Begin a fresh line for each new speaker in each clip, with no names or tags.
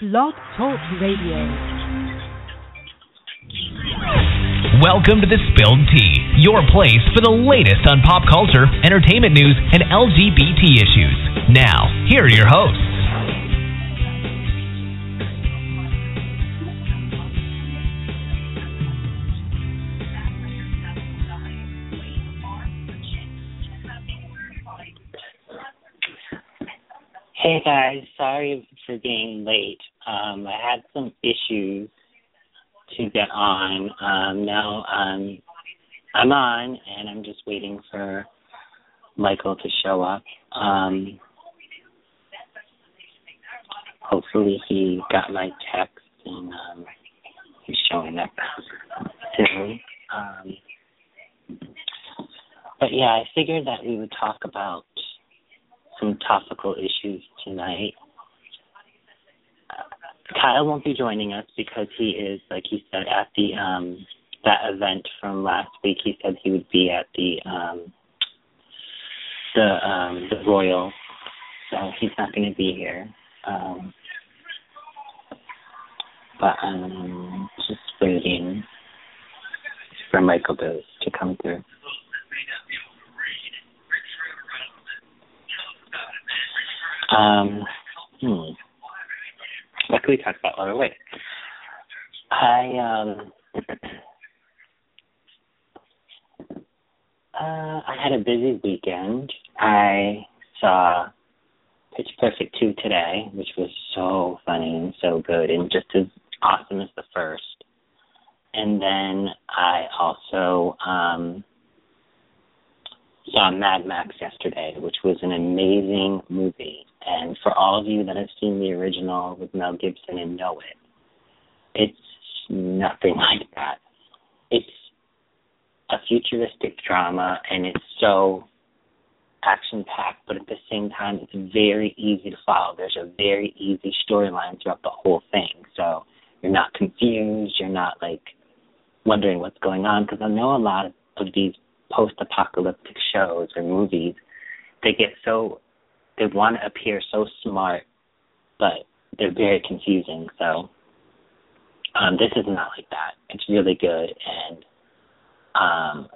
Blog Talk Radio.
Welcome to the Spilled Tea, your place for the latest on pop culture, entertainment news, and LGBT issues. Now, here are your hosts.
Hey guys, sorry for being late. Um, I had some issues to get on. Um, now um, I'm on, and I'm just waiting for Michael to show up. Um, hopefully, he got my text and um, he's showing up soon. Um, but yeah, I figured that we would talk about some topical issues tonight. Kyle won't be joining us because he is, like he said, at the um that event from last week. He said he would be at the um the um the Royal, so he's not going to be here. Um, but I'm just waiting for Michael Booth to come through. Um, hmm. We talk about while we're? I um uh I had a busy weekend. I saw Pitch Perfect 2 today, which was so funny and so good and just as awesome as the first. And then I also um saw Mad Max yesterday, which was an amazing movie. And for all of you that have seen the original with Mel Gibson and know it, it's nothing like that. It's a futuristic drama and it's so action packed, but at the same time, it's very easy to follow. There's a very easy storyline throughout the whole thing. So you're not confused, you're not like wondering what's going on. Because I know a lot of these post apocalyptic shows or movies, they get so they want to appear so smart, but they're very confusing. So um, this is not like that. It's really good, and um,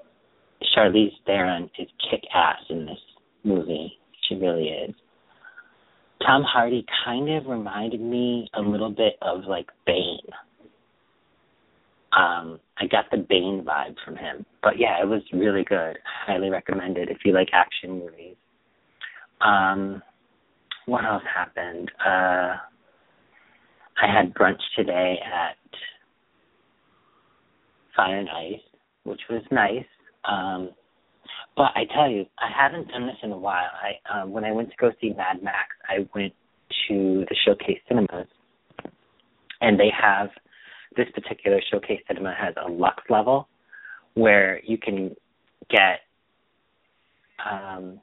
Charlize Theron is kick ass in this movie. She really is. Tom Hardy kind of reminded me a little bit of like Bane. Um, I got the Bane vibe from him. But yeah, it was really good. Highly recommended if you like action movies. Um, what else happened? Uh, I had brunch today at Fire and Ice, which was nice. Um, but I tell you, I haven't done this in a while. I um, when I went to go see Mad Max, I went to the Showcase Cinemas, and they have this particular Showcase Cinema has a Lux level where you can get um,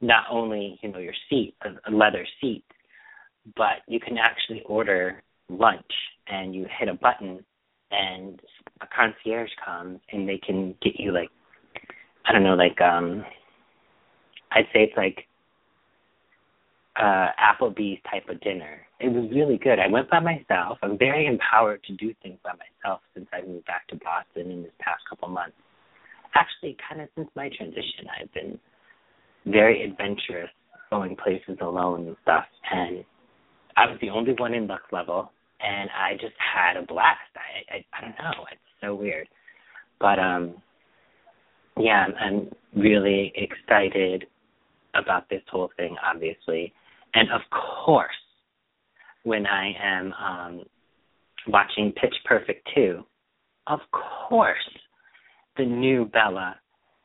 not only you know your seat, a, a leather seat, but you can actually order lunch and you hit a button and a concierge comes and they can get you like I don't know, like um I'd say it's like uh Applebee's type of dinner. It was really good. I went by myself. I'm very empowered to do things by myself since I moved back to Boston in this past couple months. Actually, kind of since my transition, I've been very adventurous, going places alone and stuff. And I was the only one in Lux level, and I just had a blast. I I, I don't know. It's so weird, but um, yeah, I'm, I'm really excited about this whole thing, obviously, and of course, when I am um watching Pitch Perfect 2, of course, the new Bella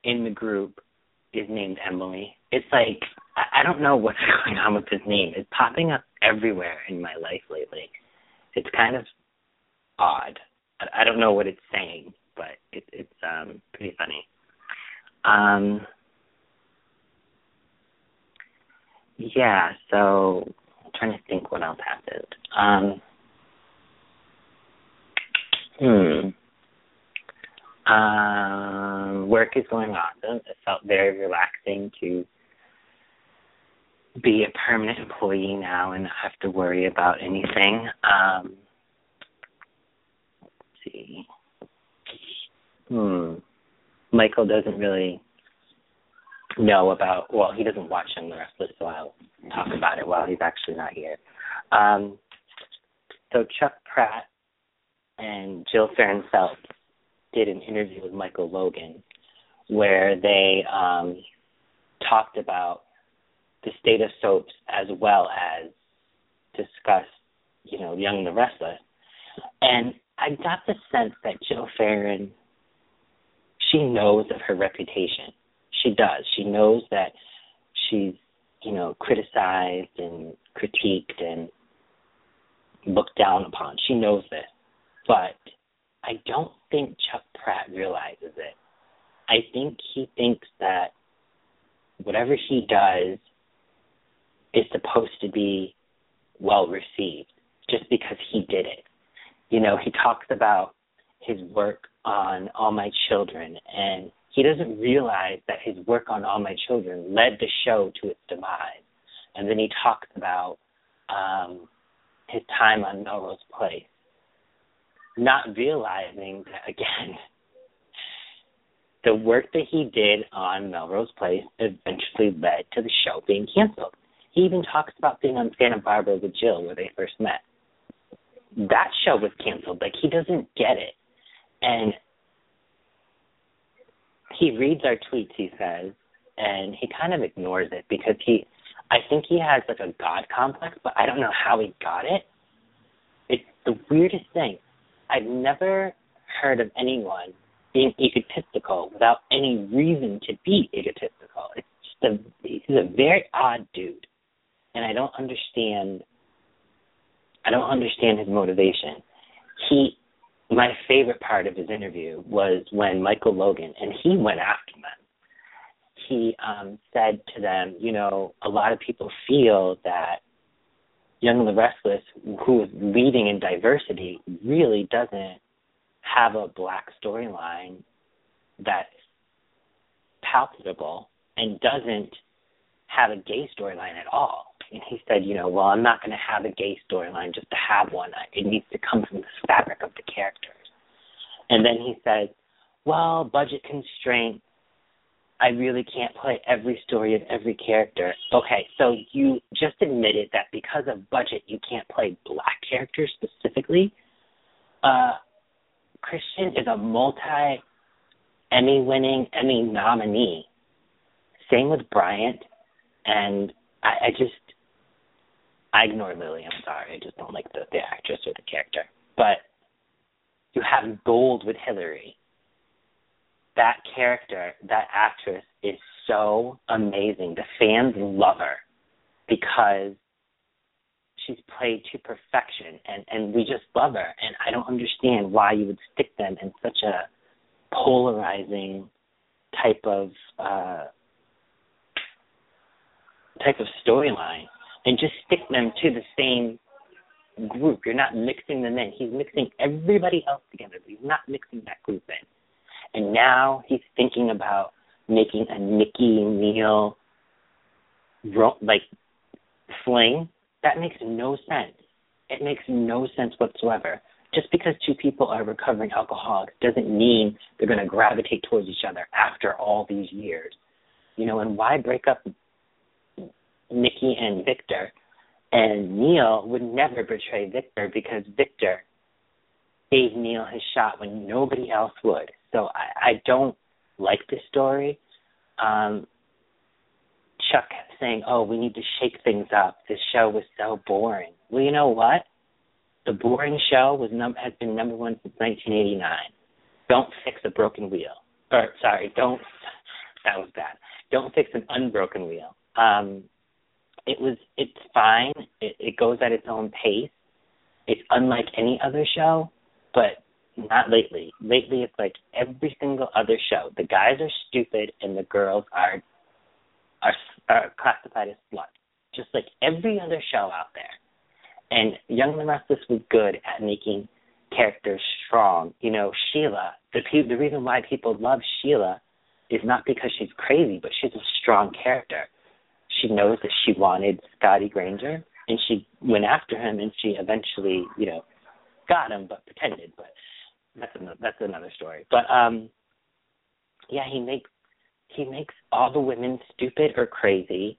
in the group is named Emily. It's like I, don't know what's going on with his name. It's popping up everywhere in my life lately. It's kind of odd. I, I don't know what it's saying, but it, it's um pretty funny. Um yeah, so I'm trying to think what else happened. Um hmm. Um, work is going awesome. It felt very relaxing to be a permanent employee now and not have to worry about anything. Um, let's see. Hmm. Michael doesn't really know about. Well, he doesn't watch Young the Restless, so I'll talk about it while he's actually not here. Um, so Chuck Pratt and Jill Phelps did an interview with Michael Logan where they um, talked about the state of soaps as well as discussed, you know, Young and the Restless. And I got the sense that Jill Farren, she knows of her reputation. She does. She knows that she's, you know, criticized and critiqued and looked down upon. She knows this. But I don't think Chuck Pratt realizes it. I think he thinks that whatever he does is supposed to be well received just because he did it. You know, he talks about his work on All My Children, and he doesn't realize that his work on All My Children led the show to its demise. And then he talks about um, his time on Melrose Place, not realizing that, again, the work that he did on Melrose Place eventually led to the show being canceled. He even talks about being on Santa Barbara with Jill where they first met. That show was canceled. Like he doesn't get it. And he reads our tweets, he says, and he kind of ignores it because he I think he has like a God complex, but I don't know how he got it. It's the weirdest thing. I've never heard of anyone being egotistical without any reason to be egotistical. It's just a he's a very odd dude and I don't understand I don't understand his motivation. He my favorite part of his interview was when Michael Logan and he went after them. He um said to them, you know, a lot of people feel that Young and the Restless, who is leading in diversity, really doesn't have a black storyline that's palpable and doesn't have a gay storyline at all and he said, you know, well, I'm not going to have a gay storyline just to have one. It needs to come from the fabric of the characters. And then he said, well, budget constraints. I really can't play every story of every character. Okay, so you just admitted that because of budget, you can't play black characters specifically. Uh, Christian is a multi Emmy winning, Emmy nominee. Same with Bryant. And I, I just I ignore Lily. I'm sorry. I just don't like the the actress or the character. But you have gold with Hillary. That character, that actress is so amazing. The fans love her because she's played to perfection and and we just love her and I don't understand why you would stick them in such a polarizing type of uh type of storyline and just stick them to the same group. You're not mixing them in. He's mixing everybody else together. but He's not mixing that group in. And now he's thinking about making a Nikki Neil like fling. That makes no sense. It makes no sense whatsoever. Just because two people are recovering alcoholics doesn't mean they're going to gravitate towards each other after all these years. You know, and why break up Nikki and Victor. And Neil would never betray Victor because Victor gave Neil his shot when nobody else would. So I, I don't like this story. Um, Chuck kept saying, "Oh, we need to shake things up. This show was so boring." Well, you know what? The boring show was num- has been number one since 1989. Don't fix a broken wheel. Or sorry, don't. That was bad. Don't fix an unbroken wheel. Um, it was it's fine. It, it goes at its own pace. It's unlike any other show, but not lately. Lately, it's like every single other show. The guys are stupid and the girls are are are classified as sluts, just like every other show out there. And Young and the Restless was good at making characters strong. You know, Sheila. The pe- the reason why people love Sheila is not because she's crazy, but she's a strong character she knows that she wanted Scotty Grainger, and she went after him, and she eventually, you know, got him, but pretended. But that's another, that's another story. But um, yeah, he makes he makes all the women stupid or crazy,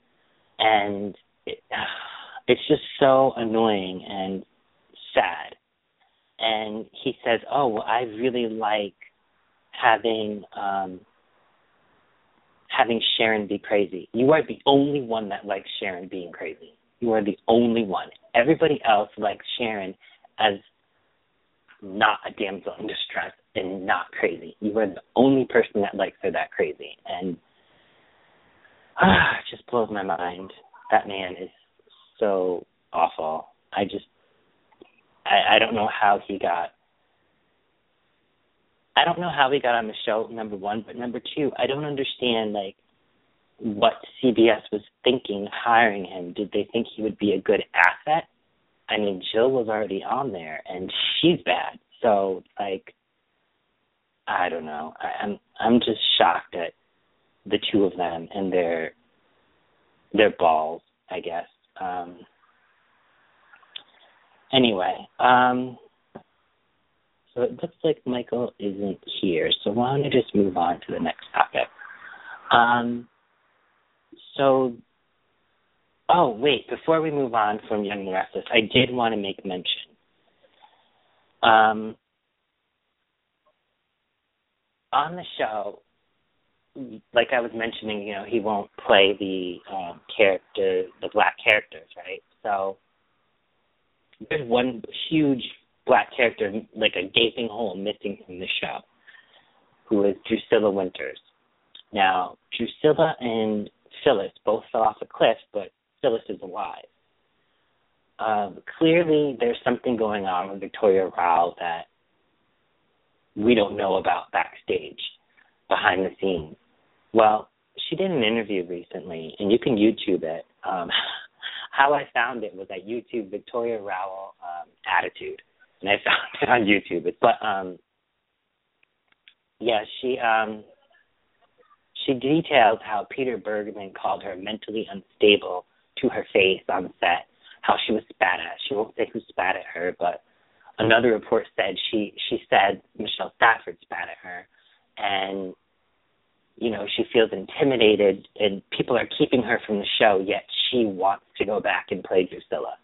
and it, it's just so annoying and sad. And he says, "Oh, well, I really like having um having Sharon be crazy. You are the only one that likes Sharon being crazy. You are the only one. Everybody else likes Sharon as not a damsel in distress and not crazy. You are the only person that likes her that crazy. And ah, it just blows my mind. That man is so awful. I just I, I don't know how he got I don't know how he got on the show, number one, but number two, I don't understand like what CBS was thinking hiring him. Did they think he would be a good asset? I mean, Jill was already on there and she's bad. So like I don't know. I, I'm I'm just shocked at the two of them and their their balls, I guess. Um anyway, um so it looks like Michael isn't here. So why don't I just move on to the next topic? Um, so, oh, wait, before we move on from Young and Restless, I did want to make mention. Um, on the show, like I was mentioning, you know, he won't play the um, character, the black characters, right? So there's one huge black character, like a gaping hole missing from the show, who is Drusilla Winters. Now, Drusilla and Phyllis both fell off a cliff, but Phyllis is alive. Um, clearly, there's something going on with Victoria Rowell that we don't know about backstage, behind the scenes. Well, she did an interview recently, and you can YouTube it. Um, how I found it was at YouTube, Victoria Rowell um, Attitude and I found it on YouTube. But um, yeah, she um, she details how Peter Bergman called her mentally unstable to her face on set. How she was spat at. She won't say who spat at her, but another report said she she said Michelle Stafford spat at her, and you know she feels intimidated, and people are keeping her from the show. Yet she wants to go back and play Drusilla.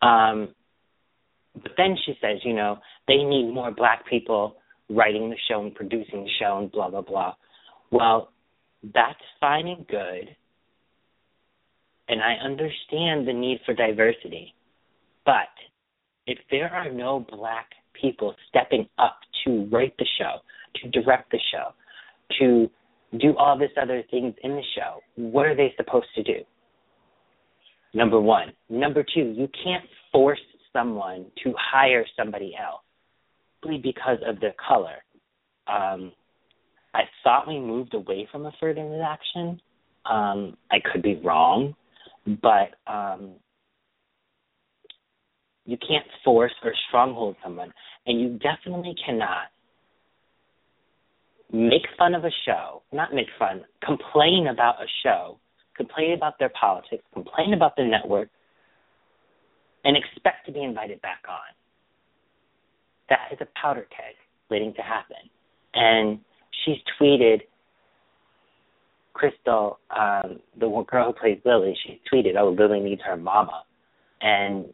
Um, but then she says, you know, they need more black people writing the show and producing the show and blah blah blah. Well, that's fine and good. And I understand the need for diversity. But if there are no black people stepping up to write the show, to direct the show, to do all this other things in the show, what are they supposed to do? Number one. Number two, you can't force someone to hire somebody else simply because of their color. Um, I thought we moved away from affirmative action. Um, I could be wrong, but um, you can't force or stronghold someone, and you definitely cannot make fun of a show, not make fun, complain about a show, complain about their politics, complain about the network, and expect to be invited back on. That is a powder keg waiting to happen. And she's tweeted, Christel, um, the girl who plays Lily, she tweeted, oh, Lily needs her mama. And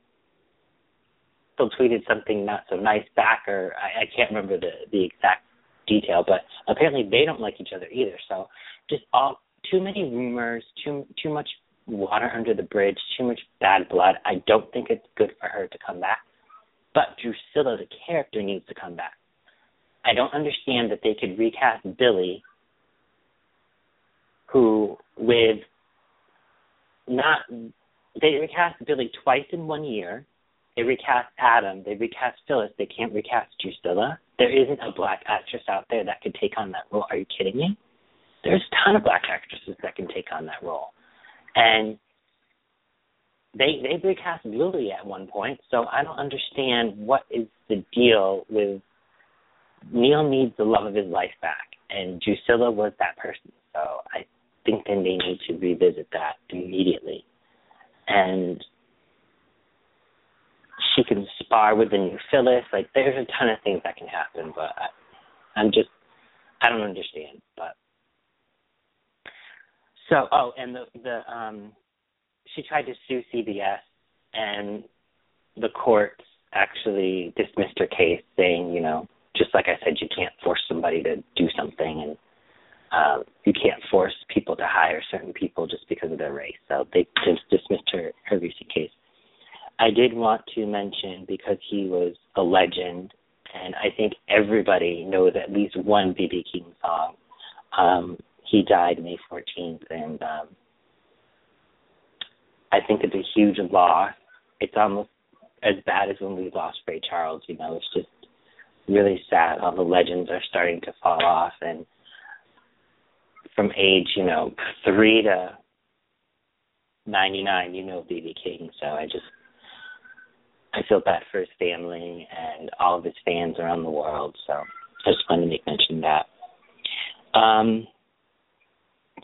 still tweeted something not so nice back, or I, I can't remember the, the exact detail, but apparently they don't like each other either. So just all too many rumors, too too much water under the bridge, too much bad blood. I don't think it's good for her to come back. But Drusilla, the character, needs to come back. I don't understand that they could recast Billy, who with not they recast Billy twice in one year. They recast Adam. They recast Phyllis. They can't recast Drusilla. There isn't a black actress out there that could take on that role. Are you kidding me? There's a ton of black actresses that can take on that role and they they recast Lily at one point, so I don't understand what is the deal with Neil needs the love of his life back, and Drusilla was that person. So I think then they need to revisit that immediately. And she can spar with the new Phyllis. Like there's a ton of things that can happen, but I, I'm just I don't understand. But so oh, and the the um she tried to sue CBS, and the courts actually dismissed her case, saying you know just like I said, you can't force somebody to do something, and um, you can't force people to hire certain people just because of their race. So they just dismissed her her recent case. I did want to mention because he was a legend, and I think everybody knows at least one BB King song. Um, he died May 14th, and um, I think it's a huge loss. It's almost as bad as when we lost Ray Charles. You know, it's just really sad. All the legends are starting to fall off, and from age, you know, three to 99, you know BB King. So I just I feel bad for his family and all of his fans around the world. So I just wanted to make mention of that. Um,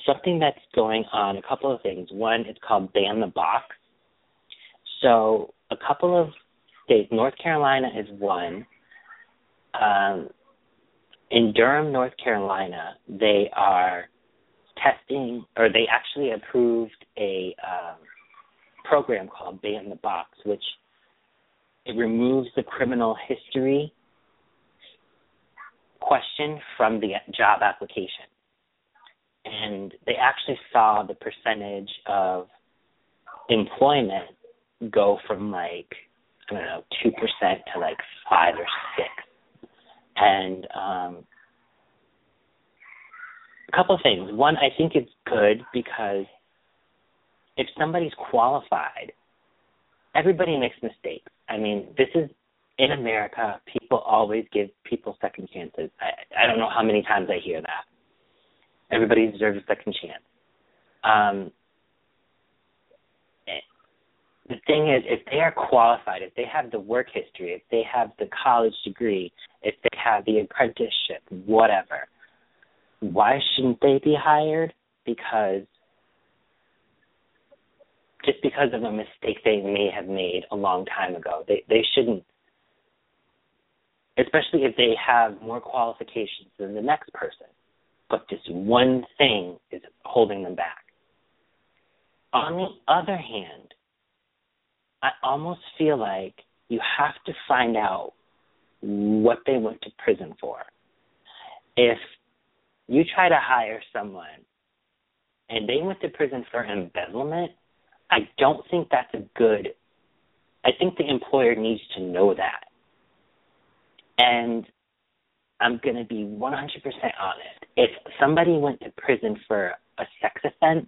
something that's going on, a couple of things. One, it's called Ban the Box. So a couple of states, North Carolina is one. Um, in Durham, North Carolina, they are testing, or they actually approved a um, program called Ban the Box, which it removes the criminal history question from the job application. And they actually saw the percentage of employment go from like, I don't know, 2% to like 5 or 6 And um, a couple of things. One, I think it's good because if somebody's qualified, everybody makes mistakes. I mean, this is in America. People always give people second chances. I, I don't know how many times I hear that. Everybody deserves a second chance. Um, the thing is, if they are qualified, if they have the work history, if they have the college degree, if they have the apprenticeship, whatever, why shouldn't they be hired? Because just because of a mistake they may have made a long time ago. They they shouldn't especially if they have more qualifications than the next person. But this one thing is holding them back. On the other hand, I almost feel like you have to find out what they went to prison for. If you try to hire someone and they went to prison for embezzlement, I don't think that's a good. I think the employer needs to know that. And I'm going to be 100% honest. If somebody went to prison for a sex offense,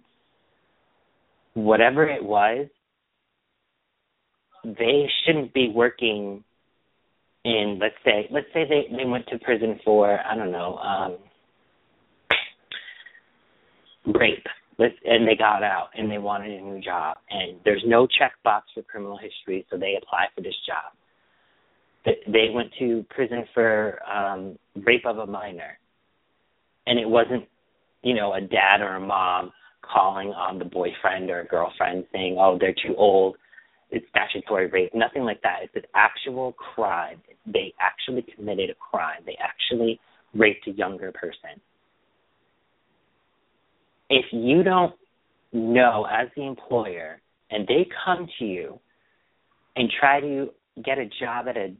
whatever it was, they shouldn't be working in let's say let's say they they went to prison for I don't know um rape and they got out and they wanted a new job. And there's no checkbox for criminal history so they apply for this job. They went to prison for um rape of a minor. And it wasn't you know a dad or a mom calling on the boyfriend or girlfriend saying oh they're too old. It's statutory rape. Nothing like that. It's an actual crime. They actually committed a crime. They actually raped a younger person if you don't know as the employer and they come to you and try to get a job at a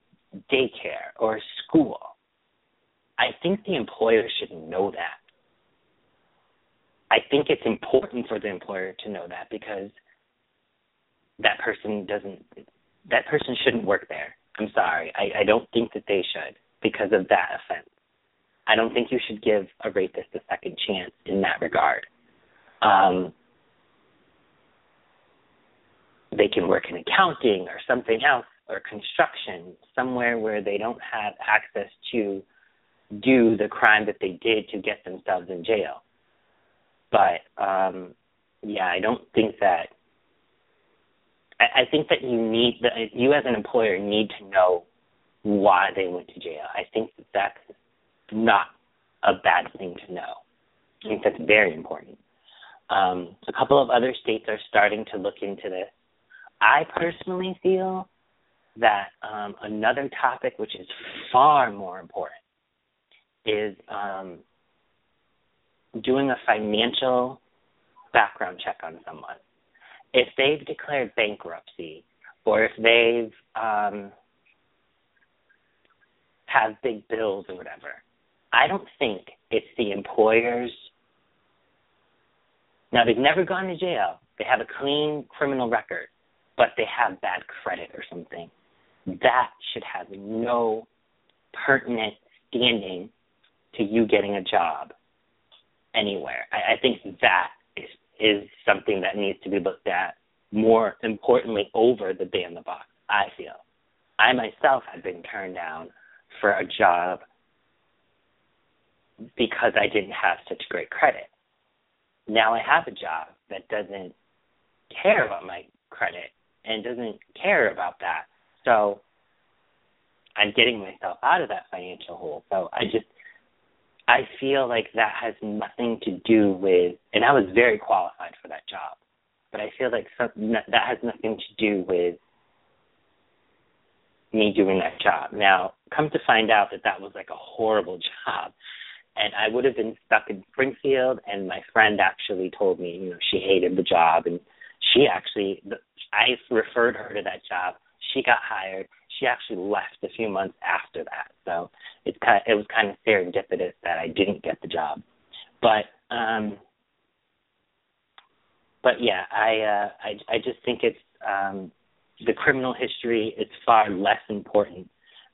daycare or a school, I think the employer should know that. I think it's important for the employer to know that because that person doesn't that person shouldn't work there. I'm sorry. I, I don't think that they should because of that offense. I don't think you should give a rapist a second chance in that regard um, they can work in accounting or something else or construction somewhere where they don't have access to do the crime that they did to get themselves in jail. But um yeah i don't think that i, I think that you need that you as an employer need to know why they went to jail. I think that that's not a bad thing to know. I think that's very important Um, a couple of other states are starting to look into this. I personally feel that um, another topic, which is far more important, is um, doing a financial background check on someone. If they've declared bankruptcy or if they've um, have big bills or whatever, I don't think it's the employer's. Now they've never gone to jail. They have a clean criminal record, but they have bad credit or something. That should have no pertinent standing to you getting a job anywhere. I, I think that is is something that needs to be looked at more importantly over the ban the box. I feel. I myself have been turned down for a job because I didn't have such great credit. Now I have a job that doesn't care about my credit and doesn't care about that. So I'm getting myself out of that financial hole. So I just I feel like that has nothing to do with and I was very qualified for that job. But I feel like some, that has nothing to do with me doing that job. Now, come to find out that that was like a horrible job. And I would have been stuck in Springfield, and my friend actually told me, you know, she hated the job, and she actually, I referred her to that job. She got hired. She actually left a few months after that. So it's kind, of, it was kind of serendipitous that I didn't get the job. But um, but yeah, I uh, I I just think it's um, the criminal history is far less important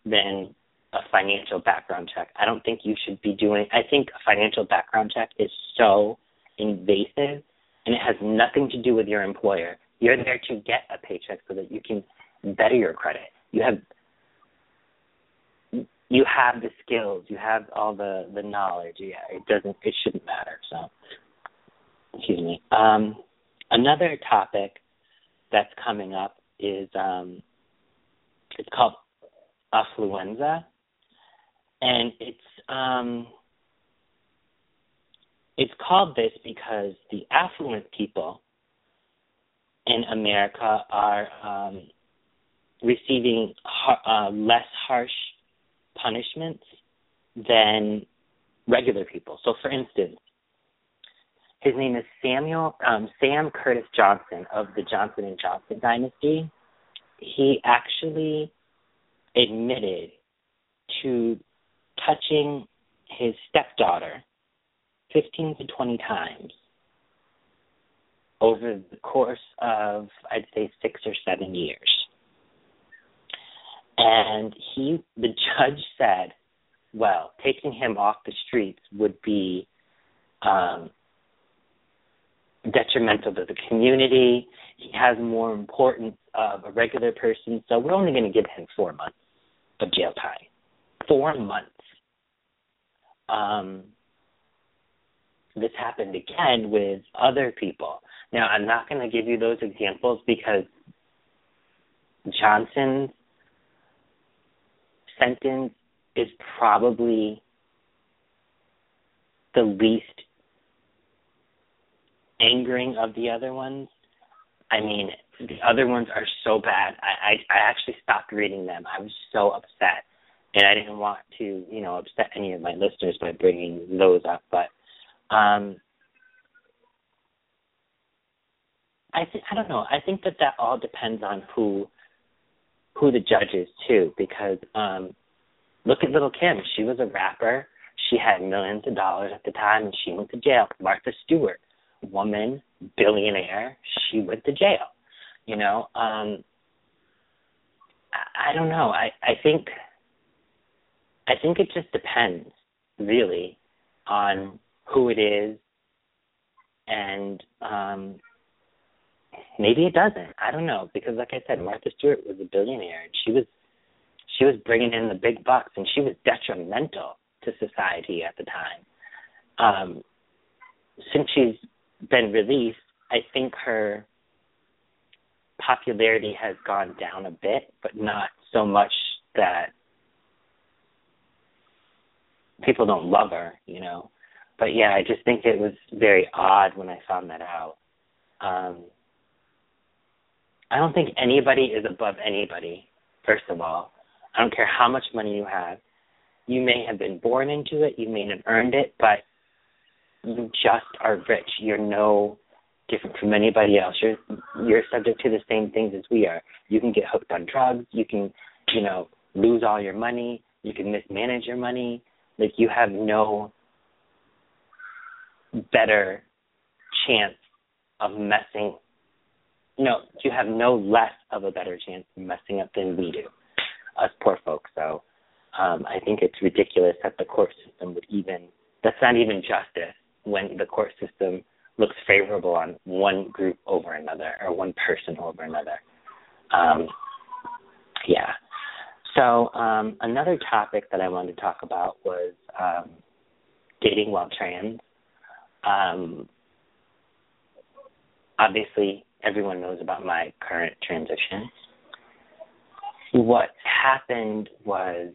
than a financial background check. I don't think you should be doing. I think a financial background check is so invasive, and it has nothing to do with your employer. You're there to get a paycheck so that you can better your credit. You have you have the skills, you have all the the knowledge. Yeah, it doesn't. It shouldn't matter. So, excuse me. Um, another topic that's coming up is um, it's called affluenza, and it's um, it's called this because the affluent people in America are um, receiving uh, less harsh punishments than regular people. So, for instance, his name is Samuel um, Sam Curtis Johnson of the Johnson and Johnson dynasty. He actually admitted to touching his stepdaughter 15 to 20 times over the course of I'd say 6 or 7 years. And he the judge said, well, taking him off the streets would be um detrimental to the community. He has more importance of a regular person, so we're only going to give him four months of jail time. Four months. Um, this happened again with other people. Now, I'm not going to give you those examples because Johnson's sentence is probably the least angering of the other ones. I mean, the other ones are so bad. I, I I actually stopped reading them. I was so upset, and I didn't want to, you know, upset any of my listeners by bringing those up. But um, I think I don't know. I think that that all depends on who who the judge is too, because um, look at Little Kim. She was a rapper. She had millions of dollars at the time, and she went to jail. Martha Stewart woman billionaire, she went to jail. You know, um I, I don't know. I I think I think it just depends really on who it is and um maybe it doesn't. I don't know because like I said Martha Stewart was a billionaire and she was she was bringing in the big bucks and she was detrimental to society at the time. Um since she's been released, I think her popularity has gone down a bit, but not so much that people don't love her, you know. but yeah, I just think it was very odd when I found that out. Um, I don't think anybody is above anybody. First of all, I don't care how much money you have. You may have been born into it, you may have earned it, but you just are rich. You're no different from anybody else. You're you're subject to the same things as we are. You can get hooked on drugs. You can, you know, lose all your money. You can mismanage your money. Like you have no better chance of messing. No, you have no less of a better chance of messing up than we do, us poor folks. So um, I think it's ridiculous that the court system would even. That's not even justice when the court system looks favorable on one group over another or one person over another. Um, yeah. So um, another topic that I wanted to talk about was um, dating while trans. Um, obviously, everyone knows about my current transition. What happened was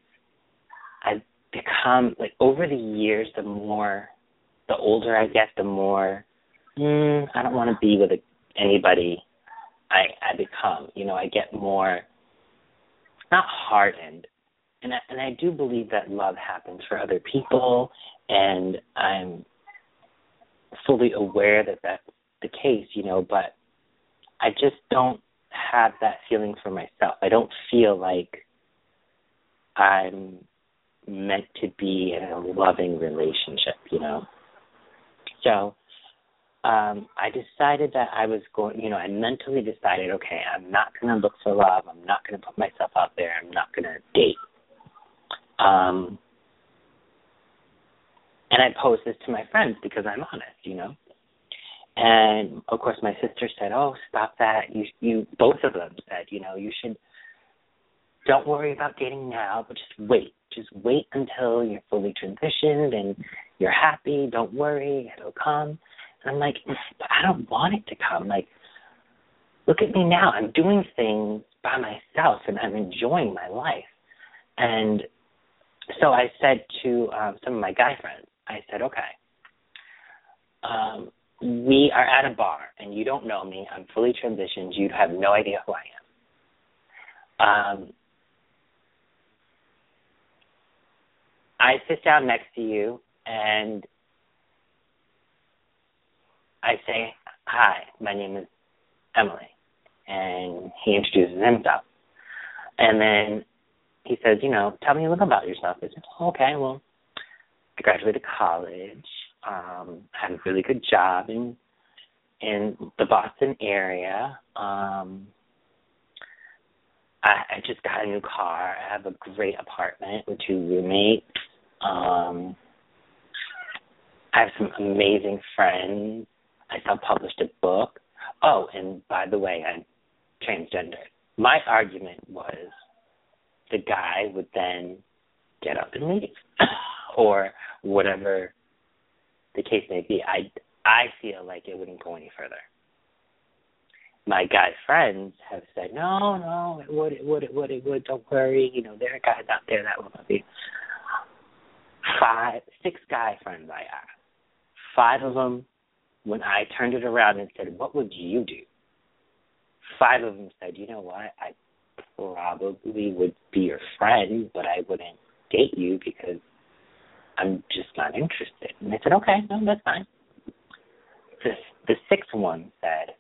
I've become like over the years, the more, the older I get, the more mm, I don't want to be with anybody I I become. You know, I get more not hardened, and I, and I do believe that love happens for other people, and I'm fully aware that that's the case. You know, but I just don't have that feeling for myself. I don't feel like I'm meant to be in a loving relationship, you know. So um, I decided that I was going, you know, I mentally decided, okay, I'm not going to look for love. I'm not going to put myself out there. I'm not going to date. Um, and I posed this to my friends because I'm honest, you know. And of course, my sister said, "Oh, stop that! You, you." Both of them said, "You know, you should. Don't worry about dating now, but just wait. Just wait until you're fully transitioned and you're happy. Don't worry, it'll come." I'm like, but I don't want it to come. Like, look at me now. I'm doing things by myself and I'm enjoying my life. And so I said to um, some of my guy friends, I said, okay, um, we are at a bar and you don't know me. I'm fully transitioned. You have no idea who I am. Um, I sit down next to you and I say, Hi, my name is Emily. And he introduces himself. And then he says, You know, tell me a little about yourself. I said, Okay, well, I graduated college, um, had a really good job in in the Boston area. Um I, I just got a new car. I have a great apartment with two roommates. Um I have some amazing friends. I self-published a book. Oh, and by the way, I'm transgender. My argument was the guy would then get up and leave, or whatever the case may be. I I feel like it wouldn't go any further. My guy friends have said, no, no, it would, it would, it would, it would. Don't worry. You know, there are guys out there that will love you. Five, six guy friends I have. Five of them when I turned it around and said, What would you do? Five of them said, You know what? I probably would be your friend, but I wouldn't date you because I'm just not interested. And I said, Okay, no, that's fine. The, the sixth one said,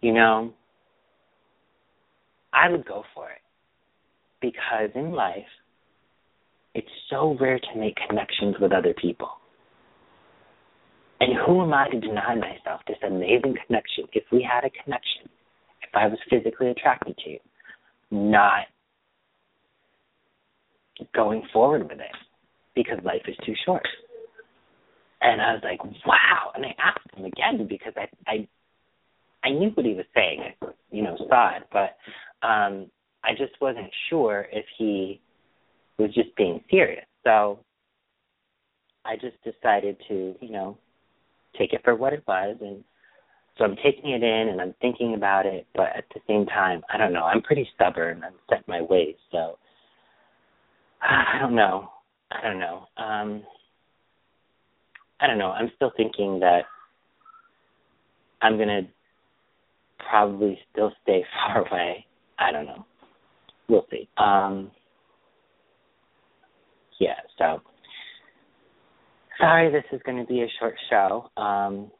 You know, I would go for it because in life, it's so rare to make connections with other people. And who am I to deny myself this amazing connection if we had a connection, if I was physically attracted to you, not going forward with it because life is too short. And I was like, wow. And I asked him again because I I I knew what he was saying. I, you know, saw it, but um I just wasn't sure if he was just being serious. So I just decided to, you know, take it for what it was and so I'm taking it in and I'm thinking about it, but at the same time, I don't know. I'm pretty stubborn. I'm set my ways, so I don't know. I don't know. Um I don't know. I'm still thinking that I'm gonna probably still stay far away. I don't know. We'll see. Um, yeah. So sorry, this is going to be a short show. Um,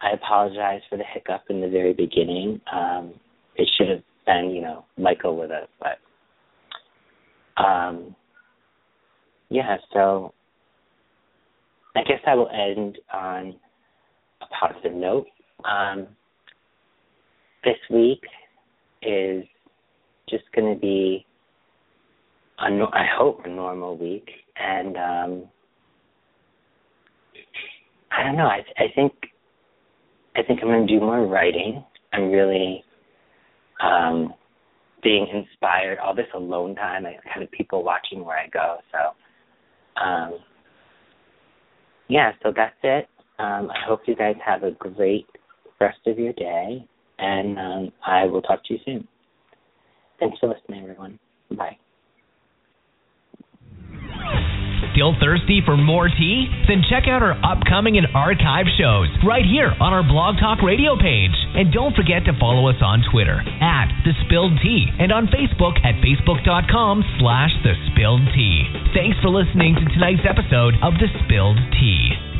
I apologize for the hiccup in the very beginning. Um, it should have been, you know, Michael with us, but um, yeah. So I guess I will end on a positive note. Um, this week is just going to be, a, I hope, a normal week, and um, I don't know. I, I think I think I'm going to do more writing. I'm really um, being inspired. All this alone time, I have people watching where I go. So, um, yeah. So that's it. Um, I hope you guys have a great rest of your day, and um, I will talk to you soon. Thanks for listening, everyone. Bye.
Still thirsty for more tea? Then check out our upcoming and archive shows right here on our Blog Talk Radio page. And don't forget to follow us on Twitter at The Spilled Tea and on Facebook at facebook.com slash The Spilled Tea. Thanks for listening to tonight's episode of The Spilled Tea.